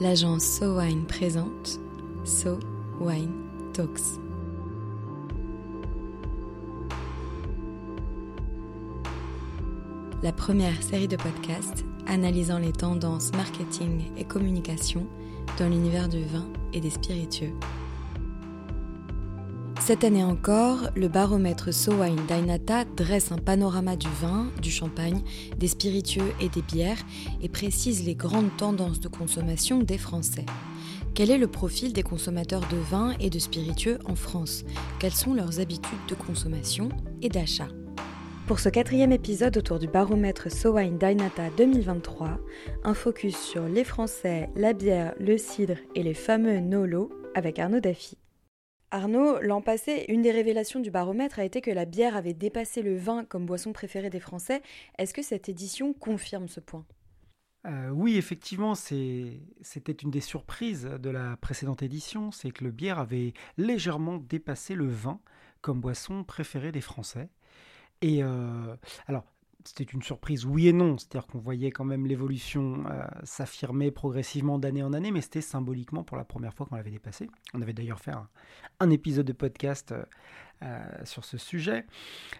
l'agence So Wine présente So Wine Talks. La première série de podcasts analysant les tendances marketing et communication dans l'univers du vin et des spiritueux. Cette année encore, le baromètre Wine Dainata dresse un panorama du vin, du champagne, des spiritueux et des bières et précise les grandes tendances de consommation des Français. Quel est le profil des consommateurs de vin et de spiritueux en France? Quelles sont leurs habitudes de consommation et d'achat? Pour ce quatrième épisode autour du baromètre Wine Dainata 2023, un focus sur les Français, la bière, le cidre et les fameux Nolo avec Arnaud Daffy. Arnaud, l'an passé, une des révélations du baromètre a été que la bière avait dépassé le vin comme boisson préférée des Français. Est-ce que cette édition confirme ce point? Euh, oui, effectivement, c'était une des surprises de la précédente édition, c'est que le bière avait légèrement dépassé le vin comme boisson préférée des Français. Et euh, alors, c'était une surprise, oui et non. C'est-à-dire qu'on voyait quand même l'évolution euh, s'affirmer progressivement d'année en année, mais c'était symboliquement pour la première fois qu'on l'avait dépassé. On avait d'ailleurs fait un, épisode de podcast euh, euh, sur ce sujet.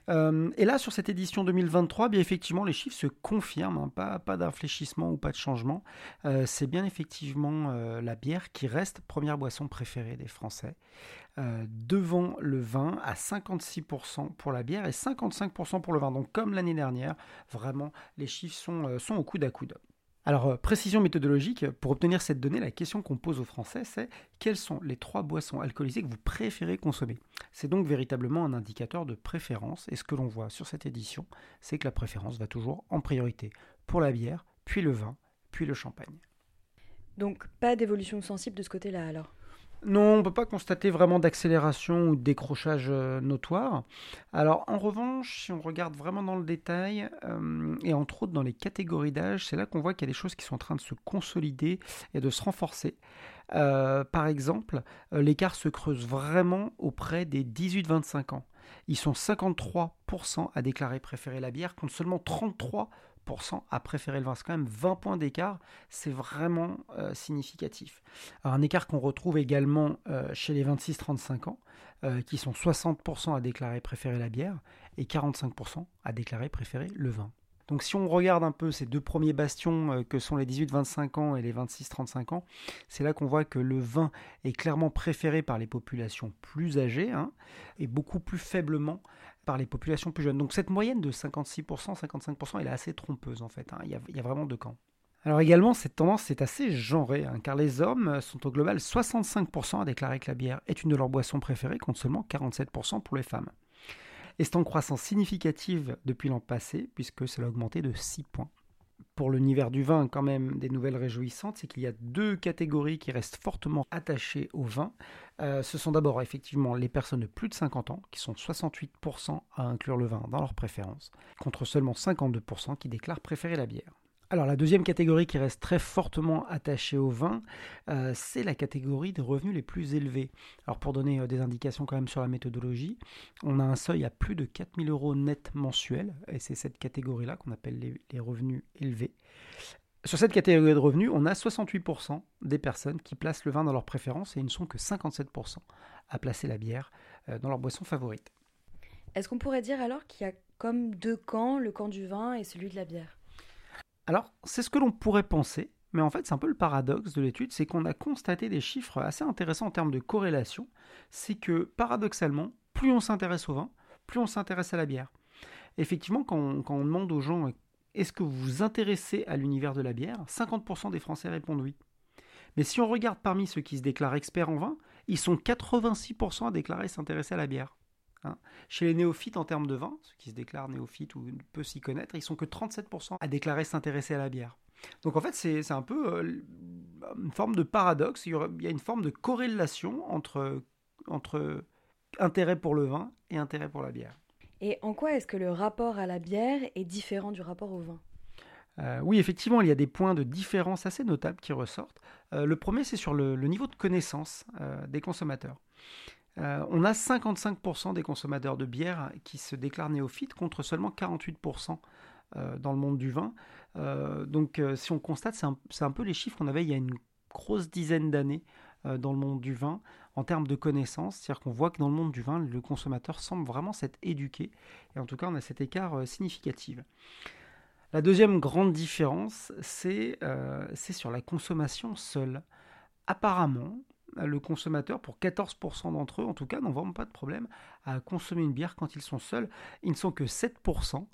et là, sur cette édition 2023, bien effectivement, les chiffres se confirment, hein. pas, pas d'infléchissement ou pas de changement. C'est bien effectivement la bière qui reste première boisson préférée des Français. Euh, devant le vin à 56% pour la bière et 55% pour le vin. Donc comme l'année dernière, vraiment les chiffres euh, sont au coude à coude. Alors, euh, précision méthodologique, pour obtenir cette donnée, la question qu'on pose aux Français, c'est quelles sont les trois boissons alcoolisées que vous préférez consommer? C'est donc véritablement un indicateur de préférence, et ce que l'on voit sur cette édition, c'est que la préférence va toujours en priorité pour la bière, puis le vin, puis le champagne. Donc, pas d'évolution sensible de ce côté-là alors? Non, on ne peut pas constater vraiment d'accélération ou de décrochage euh, notoire. Alors en revanche, si on regarde vraiment dans le détail, euh, et entre autres dans les catégories d'âge, c'est là qu'on voit qu'il y a des choses qui sont en train de se consolider et de se renforcer. Euh, par exemple, l'écart se creuse vraiment auprès des 18-25 ans. Ils sont 53% à déclarer préférer la bière contre seulement 33% à préférer le vin. C'est quand même 20 points d'écart, c'est vraiment euh, significatif. un écart qu'on retrouve également euh, chez les 26-35 ans, euh, qui sont 60% à déclarer préférer la bière et 45% à déclarer préférer le vin. Donc si on regarde un peu ces deux premiers bastions que sont les 18-25 ans et les 26-35 ans, c'est là qu'on voit que le vin est clairement préféré par les populations plus âgées hein, et beaucoup plus faiblement par les populations plus jeunes. Donc cette moyenne de 56%, 55%, elle est assez trompeuse en fait. Hein. Il, y a, vraiment deux camps. Alors également, cette tendance est assez genrée, hein, car les hommes sont au global 65% à déclarer que la bière est une de leurs boissons préférées, contre seulement 47% pour les femmes. Et c'est en croissance significative depuis l'an passé, puisque cela a augmenté de 6 points pour l'univers du vin, quand même, des nouvelles réjouissantes, c'est qu'il y a deux catégories qui restent fortement attachées au vin. Euh, ce sont d'abord effectivement les personnes de plus de 50 ans, qui sont 68% à inclure le vin dans leurs préférences, contre seulement 52% qui déclarent préférer la bière. Alors la deuxième catégorie qui reste très fortement attachée au vin, euh, c'est la catégorie des revenus les plus élevés. Alors pour donner euh, des indications quand même sur la méthodologie, on a un seuil à plus de 4000 euros net mensuels, et c'est cette catégorie-là qu'on appelle les, revenus élevés. Sur cette catégorie de revenus, on a 68% des personnes qui placent le vin dans leur préférence et ils ne sont que 57% à placer la bière euh, dans leur boisson favorite. Est-ce qu'on pourrait dire alors qu'il y a comme deux camps, le camp du vin et celui de la bière? Alors, c'est ce que l'on pourrait penser, mais en fait, c'est un peu le paradoxe de l'étude, c'est qu'on a constaté des chiffres assez intéressants en termes de corrélation. C'est que, paradoxalement, plus on s'intéresse au vin, plus on s'intéresse à la bière. Effectivement, quand on, demande aux gens est-ce que vous vous intéressez à l'univers de la bière? 50% des Français répondent oui. Mais si on regarde parmi ceux qui se déclarent experts en vin, ils sont 86% à déclarer s'intéresser à la bière. Hein. Chez les néophytes en termes de vin, ceux qui se déclarent néophytes ou peuvent s'y connaître, ils sont que 37% à déclarer s'intéresser à la bière. Donc en fait, c'est un peu euh, une forme de paradoxe. Il y, a une forme de corrélation entre, entre intérêt pour le vin et intérêt pour la bière. Et en quoi est-ce que le rapport à la bière est différent du rapport au vin? Euh, oui, effectivement, il y a des points de différence assez notables qui ressortent. Euh, le premier, c'est sur le, niveau de connaissance des consommateurs. Euh, on a 55% des consommateurs de bière qui se déclarent néophytes contre seulement 48% euh, dans le monde du vin. Euh, donc si on constate, c'est un, peu les chiffres qu'on avait il y a une grosse dizaine d'années dans le monde du vin en termes de connaissances. C'est-à-dire qu'on voit que dans le monde du vin, le consommateur semble vraiment s'être éduqué. Et en tout cas, on a cet écart significatif. La deuxième grande différence, c'est sur la consommation seule. Apparemment, le consommateur, pour 14% d'entre eux en tout cas, n'ont vraiment pas de problème à consommer une bière quand ils sont seuls. Ils ne sont que 7%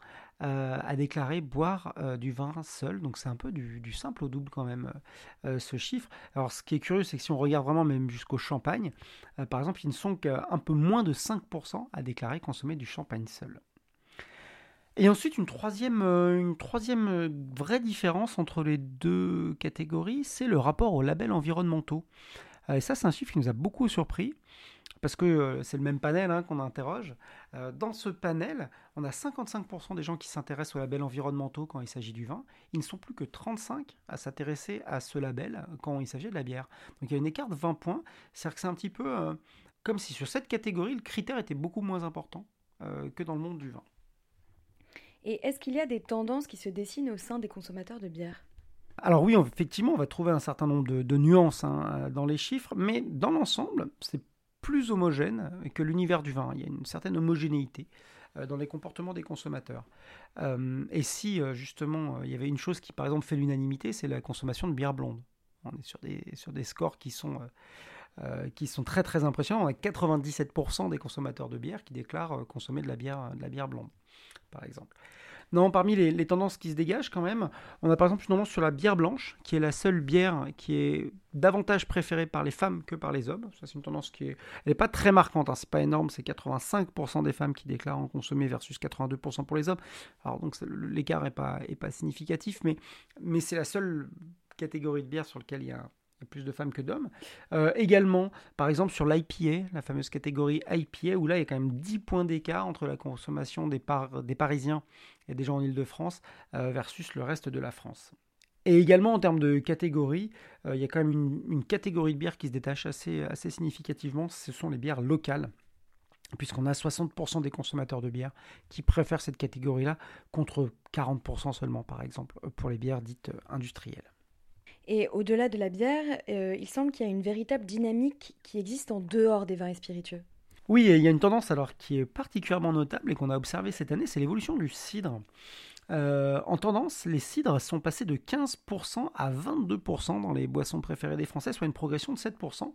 euh, à déclarer boire euh, du vin seul. Donc c'est un peu du, simple au double quand même euh, ce chiffre. Alors ce qui est curieux, c'est que si on regarde vraiment même jusqu'au champagne, par exemple, ils ne sont qu'un peu moins de 5% à déclarer consommer du champagne seul. Et ensuite, une troisième, une troisième vraie différence entre les deux catégories, c'est le rapport aux labels environnementaux. Euh, et ça, c'est un chiffre qui nous a beaucoup surpris parce que euh, c'est le même panel hein, qu'on interroge. Euh, dans ce panel, on a 55% des gens qui s'intéressent aux labels environnementaux quand il s'agit du vin. Ils ne sont plus que 35 à s'intéresser à ce label quand il s'agit de la bière. Donc il y a une écart de 20 points. C'est-à-dire que c'est un petit peu comme si sur cette catégorie, le critère était beaucoup moins important que dans le monde du vin. Et est-ce qu'il y a des tendances qui se dessinent au sein des consommateurs de bière? Alors oui, effectivement, on va trouver un certain nombre de, nuances hein, dans les chiffres, mais dans l'ensemble, c'est plus homogène que l'univers du vin. Il y a une certaine homogénéité euh, dans les comportements des consommateurs. Euh, et si euh, justement il y avait une chose qui par exemple fait l'unanimité, c'est la consommation de bière blonde. On est sur des, sur des scores qui sont, très très impressionnants. On a 97% des consommateurs de bière qui déclarent consommer de la bière blonde, par exemple. Non, parmi les, tendances qui se dégagent quand même, on a par exemple une tendance sur la bière blanche, qui est la seule bière qui est davantage préférée par les femmes que par les hommes. Ça, c'est une tendance qui n'est pas très marquante, hein, c'est pas énorme, c'est 85% des femmes qui déclarent en consommer versus 82% pour les hommes. Alors donc l'écart n'est pas, est pas significatif, mais, mais c'est la seule catégorie de bière sur laquelle il y a plus de femmes que d'hommes. Euh, également, par exemple, sur l'IPA, la fameuse catégorie IPA, où là, il y a quand même 10 points d'écart entre la consommation des, Parisiens et des gens en Ile-de-France euh, versus le reste de la France. Et également, en termes de catégorie, euh, il y a quand même une, catégorie de bières qui se détache assez, assez significativement, ce sont les bières locales puisqu'on a 60% des consommateurs de bière qui préfèrent cette catégorie-là, contre 40% seulement, par exemple, pour les bières dites industrielles. Et au-delà de la bière, euh, il semble qu'il y a une véritable dynamique qui existe en dehors des vins et spiritueux. Oui, il y a une tendance alors qui est particulièrement notable et qu'on a observé cette année, c'est l'évolution du cidre. Euh, en tendance, les cidres sont passés de 15% à 22% dans les boissons préférées des Français, soit une progression de 7%.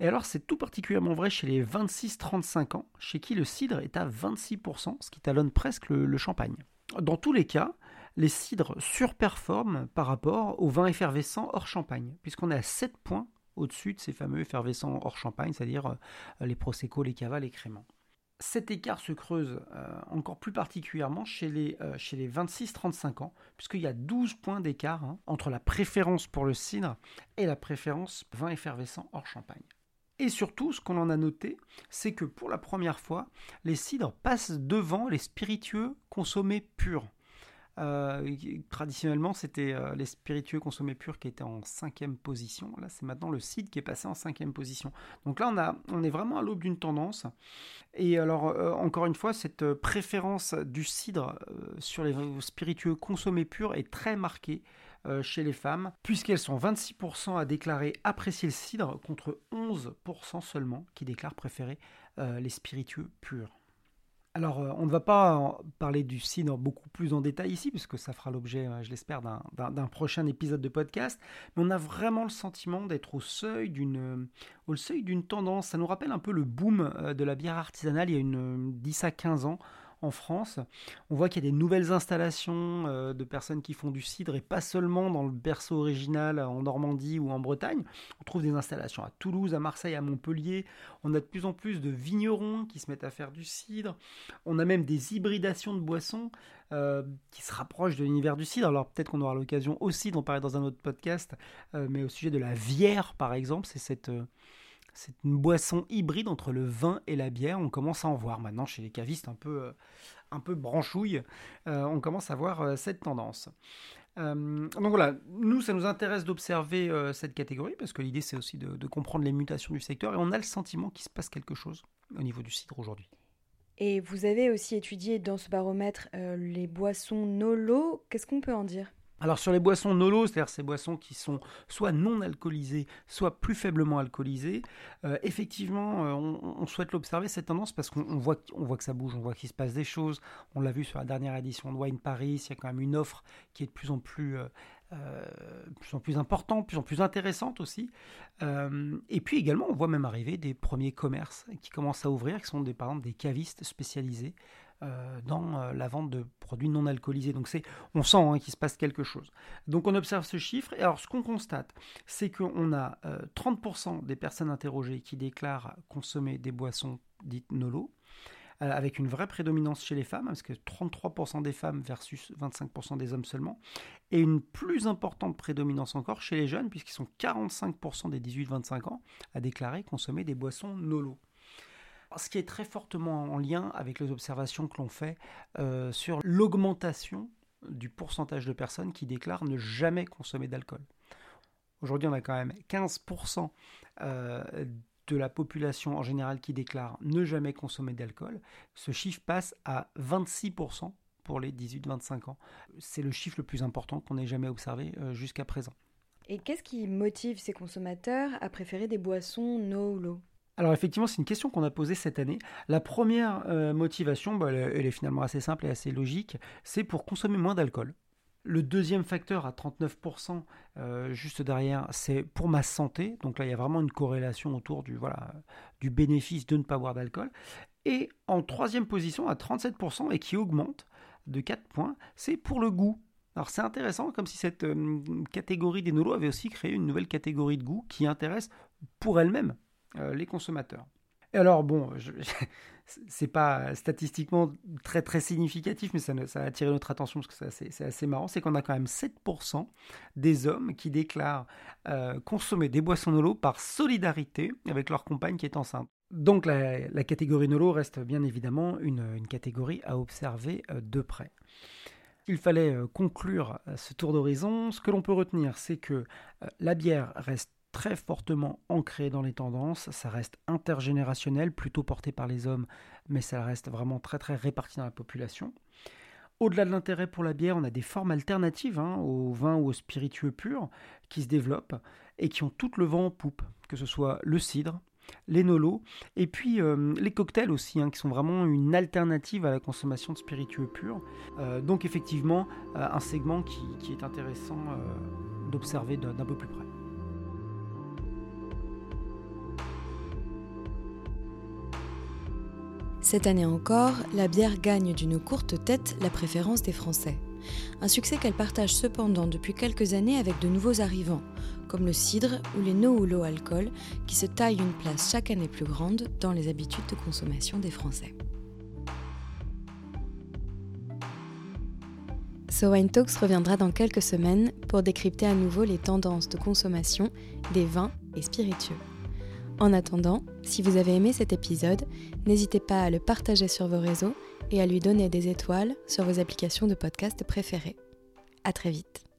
Et alors c'est tout particulièrement vrai chez les 26-35 ans, chez qui le cidre est à 26%, ce qui talonne presque le champagne. Dans tous les cas, les cidres surperforment par rapport aux vins effervescents hors champagne, puisqu'on est à 7 points au-dessus de ces fameux effervescents hors champagne, c'est-à-dire euh, les prosecco, les cavas, les créments. Cet écart se creuse euh, encore plus particulièrement chez les, euh, les 26-35 ans, puisqu'il y a 12 points d'écart hein, entre la préférence pour le cidre et la préférence vin effervescent hors champagne. Et surtout, ce qu'on en a noté, c'est que pour la première fois, les cidres passent devant les spiritueux consommés purs. Euh, traditionnellement, c'était euh, les spiritueux consommés purs qui étaient en cinquième position. Là, c'est maintenant le cidre qui est passé en cinquième position. Donc là, on, a, est vraiment à l'aube d'une tendance. Et alors, euh, encore une fois, cette préférence du cidre sur les spiritueux consommés purs est très marquée chez les femmes, puisqu'elles sont 26% à déclarer apprécier le cidre contre 11% seulement qui déclarent préférer les spiritueux purs. Alors, euh, on ne va pas parler du cidre beaucoup plus en détail ici, puisque ça fera l'objet, euh, je l'espère, d'un prochain épisode de podcast. Mais on a vraiment le sentiment d'être au seuil d'une euh, au seuil d'une tendance. Ça nous rappelle un peu le boom de la bière artisanale il y a une 10 à 15 ans en France. On voit qu'il y a des nouvelles installations euh, de personnes qui font du cidre et pas seulement dans le berceau original en Normandie ou en Bretagne. On trouve des installations à Toulouse, à Marseille, à Montpellier. On a de plus en plus de vignerons qui se mettent à faire du cidre. On a même des hybridations de boissons euh, qui se rapprochent de l'univers du cidre. Alors peut-être qu'on aura l'occasion aussi d'en parler dans un autre podcast, euh, mais au sujet de la vière par exemple, c'est cette c'est une boisson hybride entre le vin et la bière. On commence à en voir maintenant chez les cavistes un peu, euh, un peu branchouille. Euh, on commence à voir euh, cette tendance. donc voilà, nous, ça nous intéresse d'observer cette catégorie parce que l'idée, c'est aussi de, de, comprendre les mutations du secteur et on a le sentiment qu'il se passe quelque chose au niveau du cidre aujourd'hui. Et vous avez aussi étudié dans ce baromètre les boissons nolo. Qu'est-ce qu'on peut en dire? Alors sur les boissons nolo, c'est-à-dire ces boissons qui sont soit non alcoolisées, soit plus faiblement alcoolisées, euh, effectivement, euh, on, souhaite l'observer cette tendance parce qu'on voit, que ça bouge, on voit qu'il se passe des choses. On l'a vu sur la dernière édition de Wine Paris, il y a quand même une offre qui est de plus en plus, euh, plus en plus importante, de plus en plus intéressante aussi. et puis également, on voit même arriver des premiers commerces qui commencent à ouvrir, qui sont des, par exemple des cavistes spécialisés dans euh, la vente de produits non alcoolisés. Donc c'est, on sent hein, qu'il se passe quelque chose. Donc on observe ce chiffre. Et alors ce qu'on constate, c'est qu'on a 30% euh, des personnes interrogées qui déclarent consommer des boissons dites nolo avec une vraie prédominance chez les femmes, parce que 33% des femmes versus 25% des hommes seulement, et une plus importante prédominance encore chez les jeunes, puisqu'ils sont 45% des 18-25 ans à déclarer consommer des boissons nolo ce qui est très fortement en lien avec les observations que l'on fait euh, sur l'augmentation du pourcentage de personnes qui déclarent ne jamais consommer d'alcool. Aujourd'hui, on a quand même 15% euh, de la population en général qui déclare ne jamais consommer d'alcool. Ce chiffre passe à 26% pour les 18-25 ans. C'est le chiffre le plus important qu'on ait jamais observé euh, jusqu'à présent. Et qu'est-ce qui motive ces consommateurs à préférer des boissons no low alors effectivement, c'est une question qu'on a posée cette année. La première euh, motivation, bah, elle, est finalement assez simple et assez logique, c'est pour consommer moins d'alcool. Le deuxième facteur à 39%, euh, juste derrière, c'est pour ma santé. Donc là, il y a vraiment une corrélation autour du, voilà, du bénéfice de ne pas boire d'alcool. Et en troisième position, à 37%, et qui augmente de 4 points, c'est pour le goût. Alors c'est intéressant, comme si cette euh, catégorie des nolos avait aussi créé une nouvelle catégorie de goût qui intéresse pour elle-même les consommateurs. Et alors, bon, c'est pas statistiquement très très significatif, mais ça, a attiré notre attention parce que c'est assez, marrant, c'est qu'on a quand même 7% des hommes qui déclarent euh, consommer des boissons Nolo par solidarité avec leur compagne qui est enceinte. Donc la, catégorie Nolo reste bien évidemment une, catégorie à observer euh, de près. Il fallait conclure ce tour d'horizon. Ce que l'on peut retenir, c'est que la bière reste très fortement ancré dans les tendances, ça reste intergénérationnel, plutôt porté par les hommes, mais ça reste vraiment très très réparti dans la population. Au-delà de l'intérêt pour la bière, on a des formes alternatives hein, au vin ou aux spiritueux purs qui se développent et qui ont tout le vent en poupe, que ce soit le cidre, les nolos, et puis euh, les cocktails aussi, hein, qui sont vraiment une alternative à la consommation de spiritueux purs. Euh, donc effectivement, euh, un segment qui est intéressant d'observer d'un peu plus près. Cette année encore, la bière gagne d'une courte tête la préférence des Français. Un succès qu'elle partage cependant depuis quelques années avec de nouveaux arrivants, comme le cidre ou les no ou low alcool, qui se taillent une place chaque année plus grande dans les habitudes de consommation des Français. So Wine Talks reviendra dans quelques semaines pour décrypter à nouveau les tendances de consommation des vins et spiritueux. En attendant, si vous avez aimé cet épisode, n'hésitez pas à le partager sur vos réseaux et à lui donner des étoiles sur vos applications de podcast préférées. À très vite.